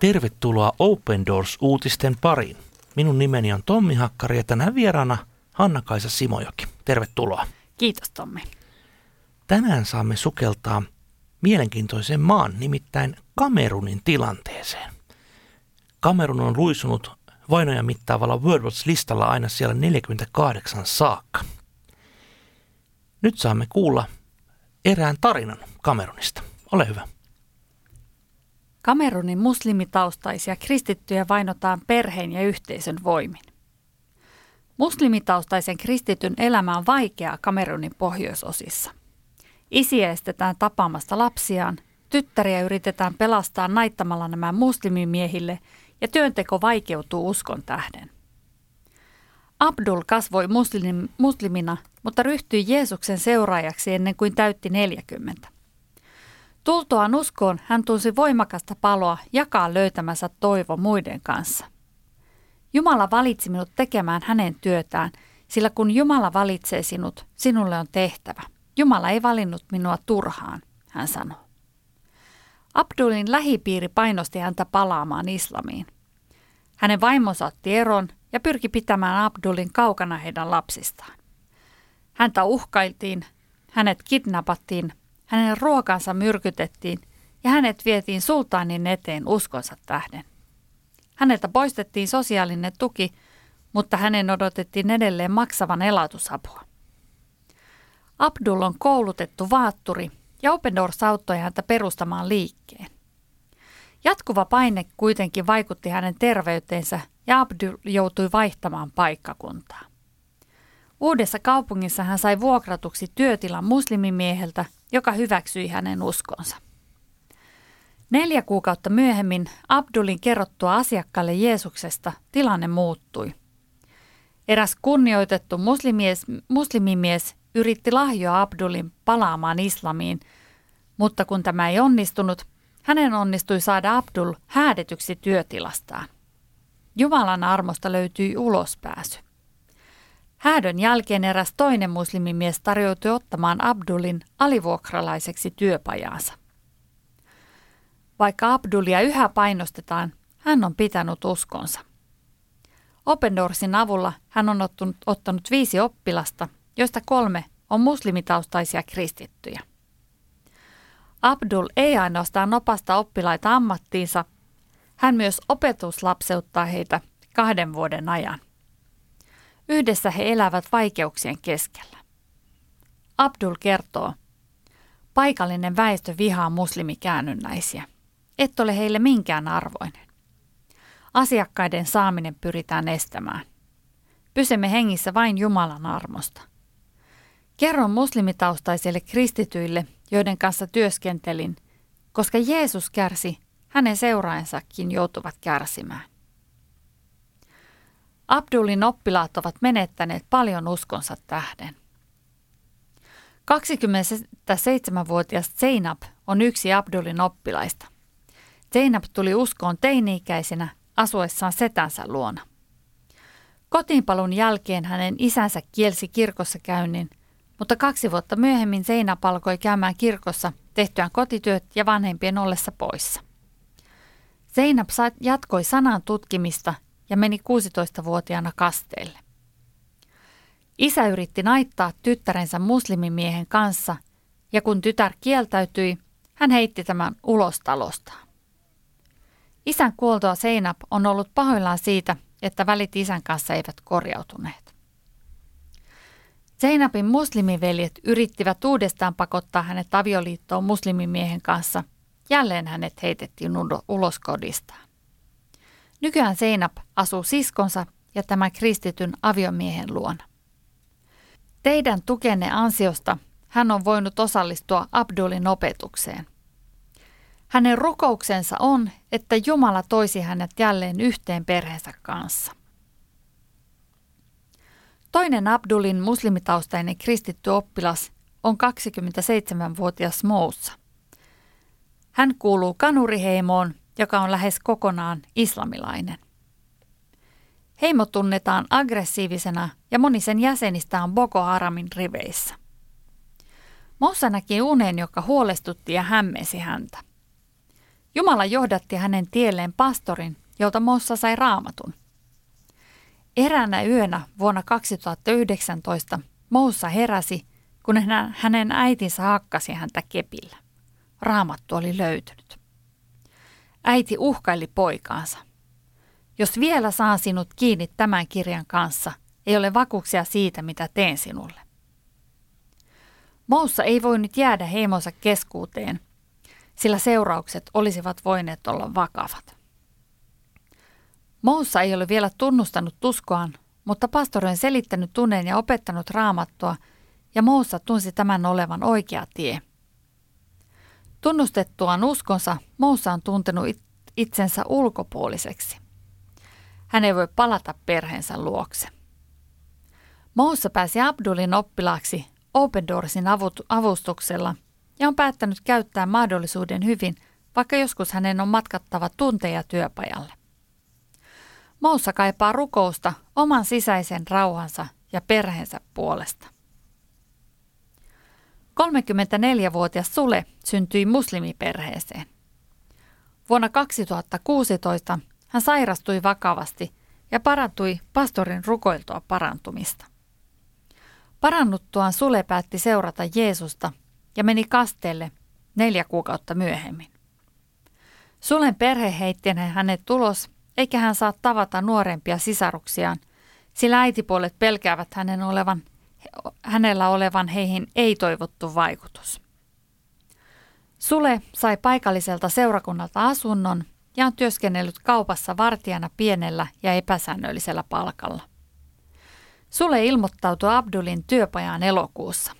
Tervetuloa Open Doors-uutisten pariin. Minun nimeni on Tommi Hakkari ja tänään vieraana Hanna-Kaisa Simojoki. Tervetuloa. Kiitos Tommi. Tänään saamme sukeltaa mielenkiintoiseen maan, nimittäin Kamerunin tilanteeseen. Kamerun on luisunut vainoja mittaavalla World Watch-listalla aina siellä 48 saakka. Nyt saamme kuulla erään tarinan Kamerunista. Ole hyvä. Kamerunin muslimitaustaisia kristittyjä vainotaan perheen ja yhteisön voimin. Muslimitaustaisen kristityn elämä on vaikeaa Kamerunin pohjoisosissa. Isiä estetään tapaamasta lapsiaan, tyttäriä yritetään pelastaa naittamalla nämä muslimimiehille ja työnteko vaikeutuu uskon tähden. Abdul kasvoi muslim, muslimina, mutta ryhtyi Jeesuksen seuraajaksi ennen kuin täytti 40. Tultoaan uskoon hän tunsi voimakasta paloa jakaa löytämänsä toivo muiden kanssa. Jumala valitsi minut tekemään hänen työtään, sillä kun Jumala valitsee sinut, sinulle on tehtävä. Jumala ei valinnut minua turhaan, hän sanoo. Abdulin lähipiiri painosti häntä palaamaan islamiin. Hänen vaimonsa otti eron ja pyrki pitämään Abdulin kaukana heidän lapsistaan. Häntä uhkailtiin, hänet kidnappattiin hänen ruokansa myrkytettiin ja hänet vietiin sultaanin eteen uskonsa tähden. Häneltä poistettiin sosiaalinen tuki, mutta hänen odotettiin edelleen maksavan elatusapua. Abdul on koulutettu vaatturi ja Open Doors auttoi häntä perustamaan liikkeen. Jatkuva paine kuitenkin vaikutti hänen terveyteensä ja Abdul joutui vaihtamaan paikkakuntaa. Uudessa kaupungissa hän sai vuokratuksi työtilan muslimimieheltä, joka hyväksyi hänen uskonsa. Neljä kuukautta myöhemmin Abdulin kerrottua asiakkaalle Jeesuksesta tilanne muuttui. Eräs kunnioitettu muslimies, muslimimies yritti lahjoa Abdulin palaamaan islamiin, mutta kun tämä ei onnistunut, hänen onnistui saada Abdul häädetyksi työtilastaan. Jumalan armosta löytyi ulospääsy. Häädön jälkeen eräs toinen muslimimies tarjoutui ottamaan Abdulin alivuokralaiseksi työpajaansa. Vaikka Abdulia yhä painostetaan, hän on pitänyt uskonsa. Open Doorsin avulla hän on ottanut, ottanut viisi oppilasta, joista kolme on muslimitaustaisia kristittyjä. Abdul ei ainoastaan opasta oppilaita ammattiinsa, hän myös opetuslapseuttaa heitä kahden vuoden ajan. Yhdessä he elävät vaikeuksien keskellä. Abdul kertoo, paikallinen väestö vihaa muslimikäännynnäisiä. Et ole heille minkään arvoinen. Asiakkaiden saaminen pyritään estämään. Pysymme hengissä vain Jumalan armosta. Kerron muslimitaustaisille kristityille, joiden kanssa työskentelin, koska Jeesus kärsi, hänen seuraensakin joutuvat kärsimään. Abdulin oppilaat ovat menettäneet paljon uskonsa tähden. 27-vuotias Zeinab on yksi Abdulin oppilaista. Zeinab tuli uskoon teini-ikäisenä asuessaan setänsä luona. Kotiinpalun jälkeen hänen isänsä kielsi kirkossa käynnin, mutta kaksi vuotta myöhemmin Zeinab alkoi käymään kirkossa tehtyään kotityöt ja vanhempien ollessa poissa. Zeinab jatkoi sanan tutkimista ja meni 16-vuotiaana kasteelle. Isä yritti naittaa tyttärensä muslimimiehen kanssa ja kun tytär kieltäytyi, hän heitti tämän ulos talostaan. Isän kuoltoa Seinab on ollut pahoillaan siitä, että välit isän kanssa eivät korjautuneet. Seinabin muslimiveljet yrittivät uudestaan pakottaa hänet avioliittoon muslimimiehen kanssa. Jälleen hänet heitettiin ulos kodistaan. Nykyään Seinab asuu siskonsa ja tämän kristityn aviomiehen luona. Teidän tukenne ansiosta hän on voinut osallistua Abdulin opetukseen. Hänen rukouksensa on, että Jumala toisi hänet jälleen yhteen perheensä kanssa. Toinen Abdulin muslimitaustainen kristitty oppilas on 27-vuotias Moussa. Hän kuuluu kanuriheimoon joka on lähes kokonaan islamilainen. Heimo tunnetaan aggressiivisena ja moni sen jäsenistä on Boko Haramin riveissä. Mossa näki unen, joka huolestutti ja hämmensi häntä. Jumala johdatti hänen tielleen pastorin, jolta Mossa sai raamatun. Eräänä yönä vuonna 2019 Moussa heräsi, kun hänen äitinsä hakkasi häntä kepillä. Raamattu oli löytynyt. Äiti uhkaili poikaansa. Jos vielä saan sinut kiinni tämän kirjan kanssa, ei ole vakuuksia siitä, mitä teen sinulle. Moussa ei voinut jäädä heimonsa keskuuteen, sillä seuraukset olisivat voineet olla vakavat. Moussa ei ole vielä tunnustanut tuskoaan, mutta pastori on selittänyt tunneen ja opettanut raamattua, ja Moussa tunsi tämän olevan oikea tie. Tunnustettuaan uskonsa, Moussa on tuntenut itsensä ulkopuoliseksi. Hän ei voi palata perheensä luokse. Moussa pääsi Abdulin oppilaaksi Open Doorsin avustuksella ja on päättänyt käyttää mahdollisuuden hyvin, vaikka joskus hänen on matkattava tunteja työpajalle. Moussa kaipaa rukousta oman sisäisen rauhansa ja perheensä puolesta. 34-vuotias Sule syntyi muslimiperheeseen. Vuonna 2016 hän sairastui vakavasti ja parantui pastorin rukoiltua parantumista. Parannuttuaan Sule päätti seurata Jeesusta ja meni kasteelle neljä kuukautta myöhemmin. Sulen perhe heitti hänet tulos, eikä hän saa tavata nuorempia sisaruksiaan, sillä äitipuolet pelkäävät hänen olevan, hänellä olevan heihin ei-toivottu vaikutus. Sule sai paikalliselta seurakunnalta asunnon ja on työskennellyt kaupassa vartijana pienellä ja epäsäännöllisellä palkalla. Sule ilmoittautui Abdulin työpajaan elokuussa.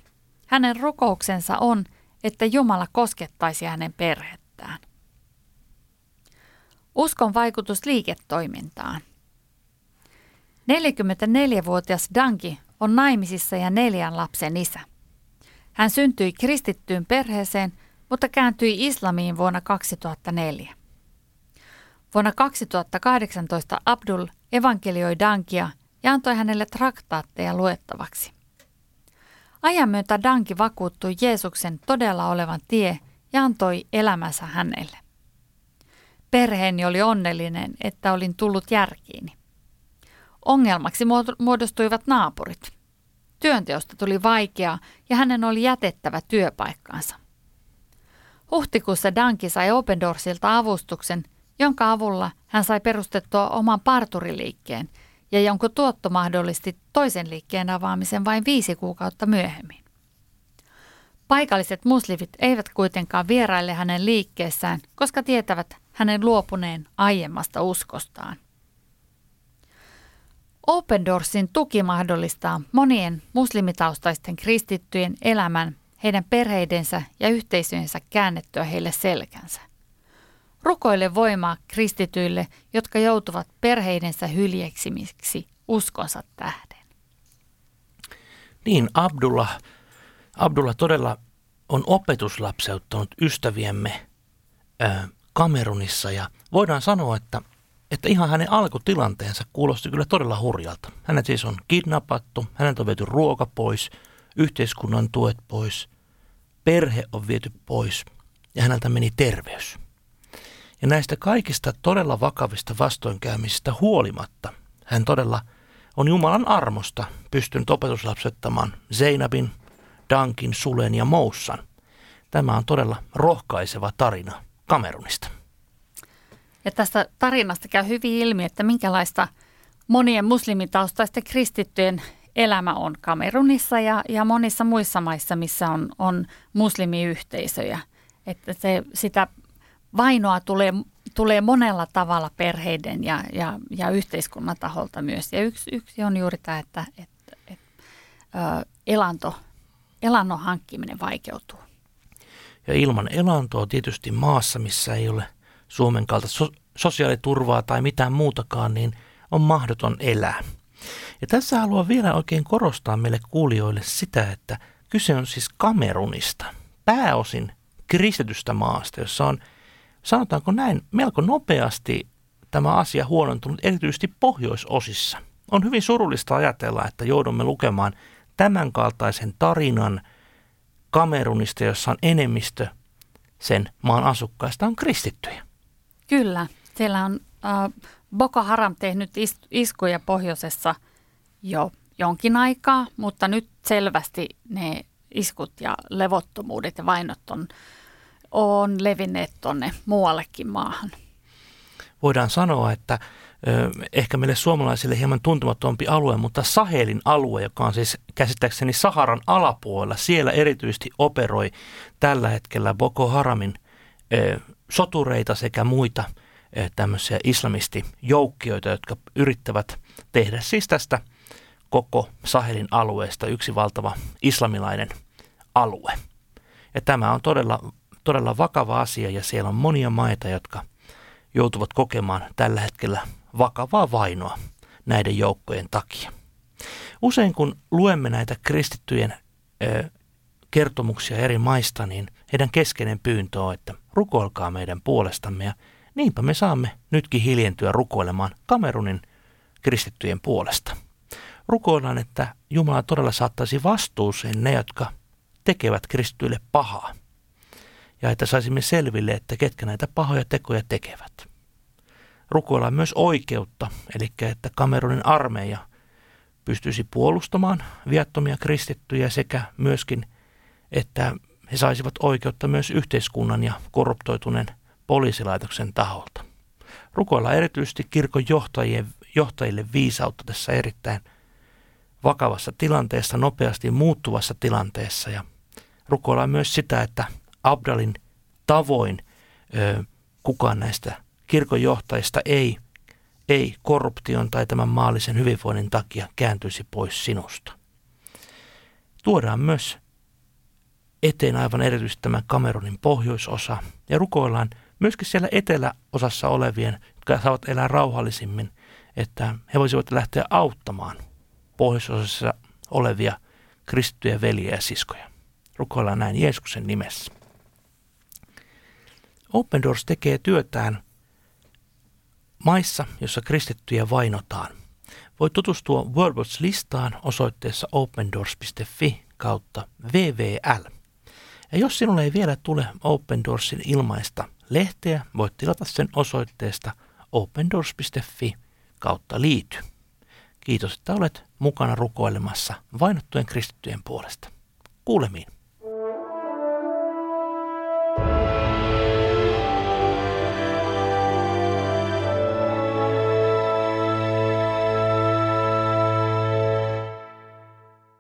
Hänen rukouksensa on, että Jumala koskettaisi hänen perhettään. Uskon vaikutus liiketoimintaan. 44-vuotias Danki on naimisissa ja neljän lapsen isä. Hän syntyi kristittyyn perheeseen, mutta kääntyi islamiin vuonna 2004. Vuonna 2018 Abdul evankelioi Dankia ja antoi hänelle traktaatteja luettavaksi. Ajan myötä Danki vakuuttui Jeesuksen todella olevan tie ja antoi elämänsä hänelle. Perheeni oli onnellinen, että olin tullut järkiini. Ongelmaksi muodostuivat naapurit. Työnteosta tuli vaikeaa ja hänen oli jätettävä työpaikkaansa. Huhtikuussa Danki sai Open Doorsilta avustuksen, jonka avulla hän sai perustettua oman parturiliikkeen – ja jonka tuotto mahdollisti toisen liikkeen avaamisen vain viisi kuukautta myöhemmin. Paikalliset muslimit eivät kuitenkaan vieraille hänen liikkeessään, koska tietävät hänen luopuneen aiemmasta uskostaan. Open Doorsin tuki mahdollistaa monien muslimitaustaisten kristittyjen elämän, heidän perheidensä ja yhteisöjensä käännettyä heille selkänsä. Rukoile voimaa kristityille, jotka joutuvat perheidensä hyljeksimiksi uskonsa tähden. Niin, Abdullah, Abdullah todella on opetuslapseuttanut ystäviemme ää, Kamerunissa ja voidaan sanoa, että, että ihan hänen alkutilanteensa kuulosti kyllä todella hurjalta. Hänet siis on kidnappattu, hänet on viety ruoka pois, yhteiskunnan tuet pois, perhe on viety pois ja häneltä meni terveys. Ja näistä kaikista todella vakavista vastoinkäymisistä huolimatta hän todella on Jumalan armosta pystynyt opetuslapsettamaan Zeinabin, Dankin, Sulen ja Moussan. Tämä on todella rohkaiseva tarina Kamerunista. Ja tästä tarinasta käy hyvin ilmi, että minkälaista monien muslimitaustaisten kristittyjen elämä on Kamerunissa ja, ja monissa muissa maissa, missä on, on muslimiyhteisöjä. Että se, sitä vainoa tulee, tulee monella tavalla perheiden ja, ja, ja yhteiskunnan taholta myös. Ja yksi, yksi on juuri tämä, että, että, että ö, elanto, elannon hankkiminen vaikeutuu. Ja ilman elantoa tietysti maassa, missä ei ole Suomen kaltaista so- sosiaaliturvaa tai mitään muutakaan, niin on mahdoton elää. Ja tässä haluan vielä oikein korostaa meille kuulijoille sitä, että kyse on siis Kamerunista, pääosin kristitystä maasta, jossa on sanotaanko näin, melko nopeasti tämä asia huonontunut erityisesti pohjoisosissa. On hyvin surullista ajatella, että joudumme lukemaan tämänkaltaisen tarinan Kamerunista, jossa on enemmistö sen maan asukkaista on kristittyjä. Kyllä, siellä on äh, Boko Haram tehnyt is- iskuja pohjoisessa jo jonkin aikaa, mutta nyt selvästi ne iskut ja levottomuudet ja vainot on, on levinneet tuonne muuallekin maahan. Voidaan sanoa, että ehkä meille suomalaisille hieman tuntematompi alue, mutta Sahelin alue, joka on siis käsittääkseni Saharan alapuolella, siellä erityisesti operoi tällä hetkellä Boko Haramin sotureita sekä muita ö, tämmöisiä islamistijoukkioita, jotka yrittävät tehdä siis tästä – koko Sahelin alueesta yksi valtava islamilainen alue. Ja tämä on todella, todella vakava asia ja siellä on monia maita, jotka joutuvat kokemaan tällä hetkellä vakavaa vainoa näiden joukkojen takia. Usein kun luemme näitä kristittyjen ö, kertomuksia eri maista, niin heidän keskeinen pyyntö on, että rukoilkaa meidän puolestamme ja niinpä me saamme nytkin hiljentyä rukoilemaan Kamerunin kristittyjen puolesta rukoillaan, että Jumala todella saattaisi vastuuseen ne, jotka tekevät kristyille pahaa. Ja että saisimme selville, että ketkä näitä pahoja tekoja tekevät. Rukoillaan myös oikeutta, eli että Kamerunin armeija pystyisi puolustamaan viattomia kristittyjä sekä myöskin, että he saisivat oikeutta myös yhteiskunnan ja korruptoituneen poliisilaitoksen taholta. Rukoillaan erityisesti kirkon johtajien, johtajille viisautta tässä erittäin vakavassa tilanteessa, nopeasti muuttuvassa tilanteessa ja rukoillaan myös sitä, että Abdalin tavoin ö, kukaan näistä kirkonjohtajista ei, ei korruption tai tämän maallisen hyvinvoinnin takia kääntyisi pois sinusta. Tuodaan myös eteen aivan erityisesti tämä Kamerunin pohjoisosa ja rukoillaan myöskin siellä eteläosassa olevien, jotka saavat elää rauhallisimmin, että he voisivat lähteä auttamaan pohjoisosassa olevia kristittyjä veljiä ja siskoja. Rukoillaan näin Jeesuksen nimessä. Open Doors tekee työtään maissa, jossa kristittyjä vainotaan. Voit tutustua WordWatch-listaan osoitteessa opendoors.fi kautta VVL. Ja jos sinulle ei vielä tule Open Doorsin ilmaista lehteä, voit tilata sen osoitteesta opendoors.fi kautta liity. Kiitos, että olet mukana rukoilemassa vainottujen kristittyjen puolesta. Kuulemiin.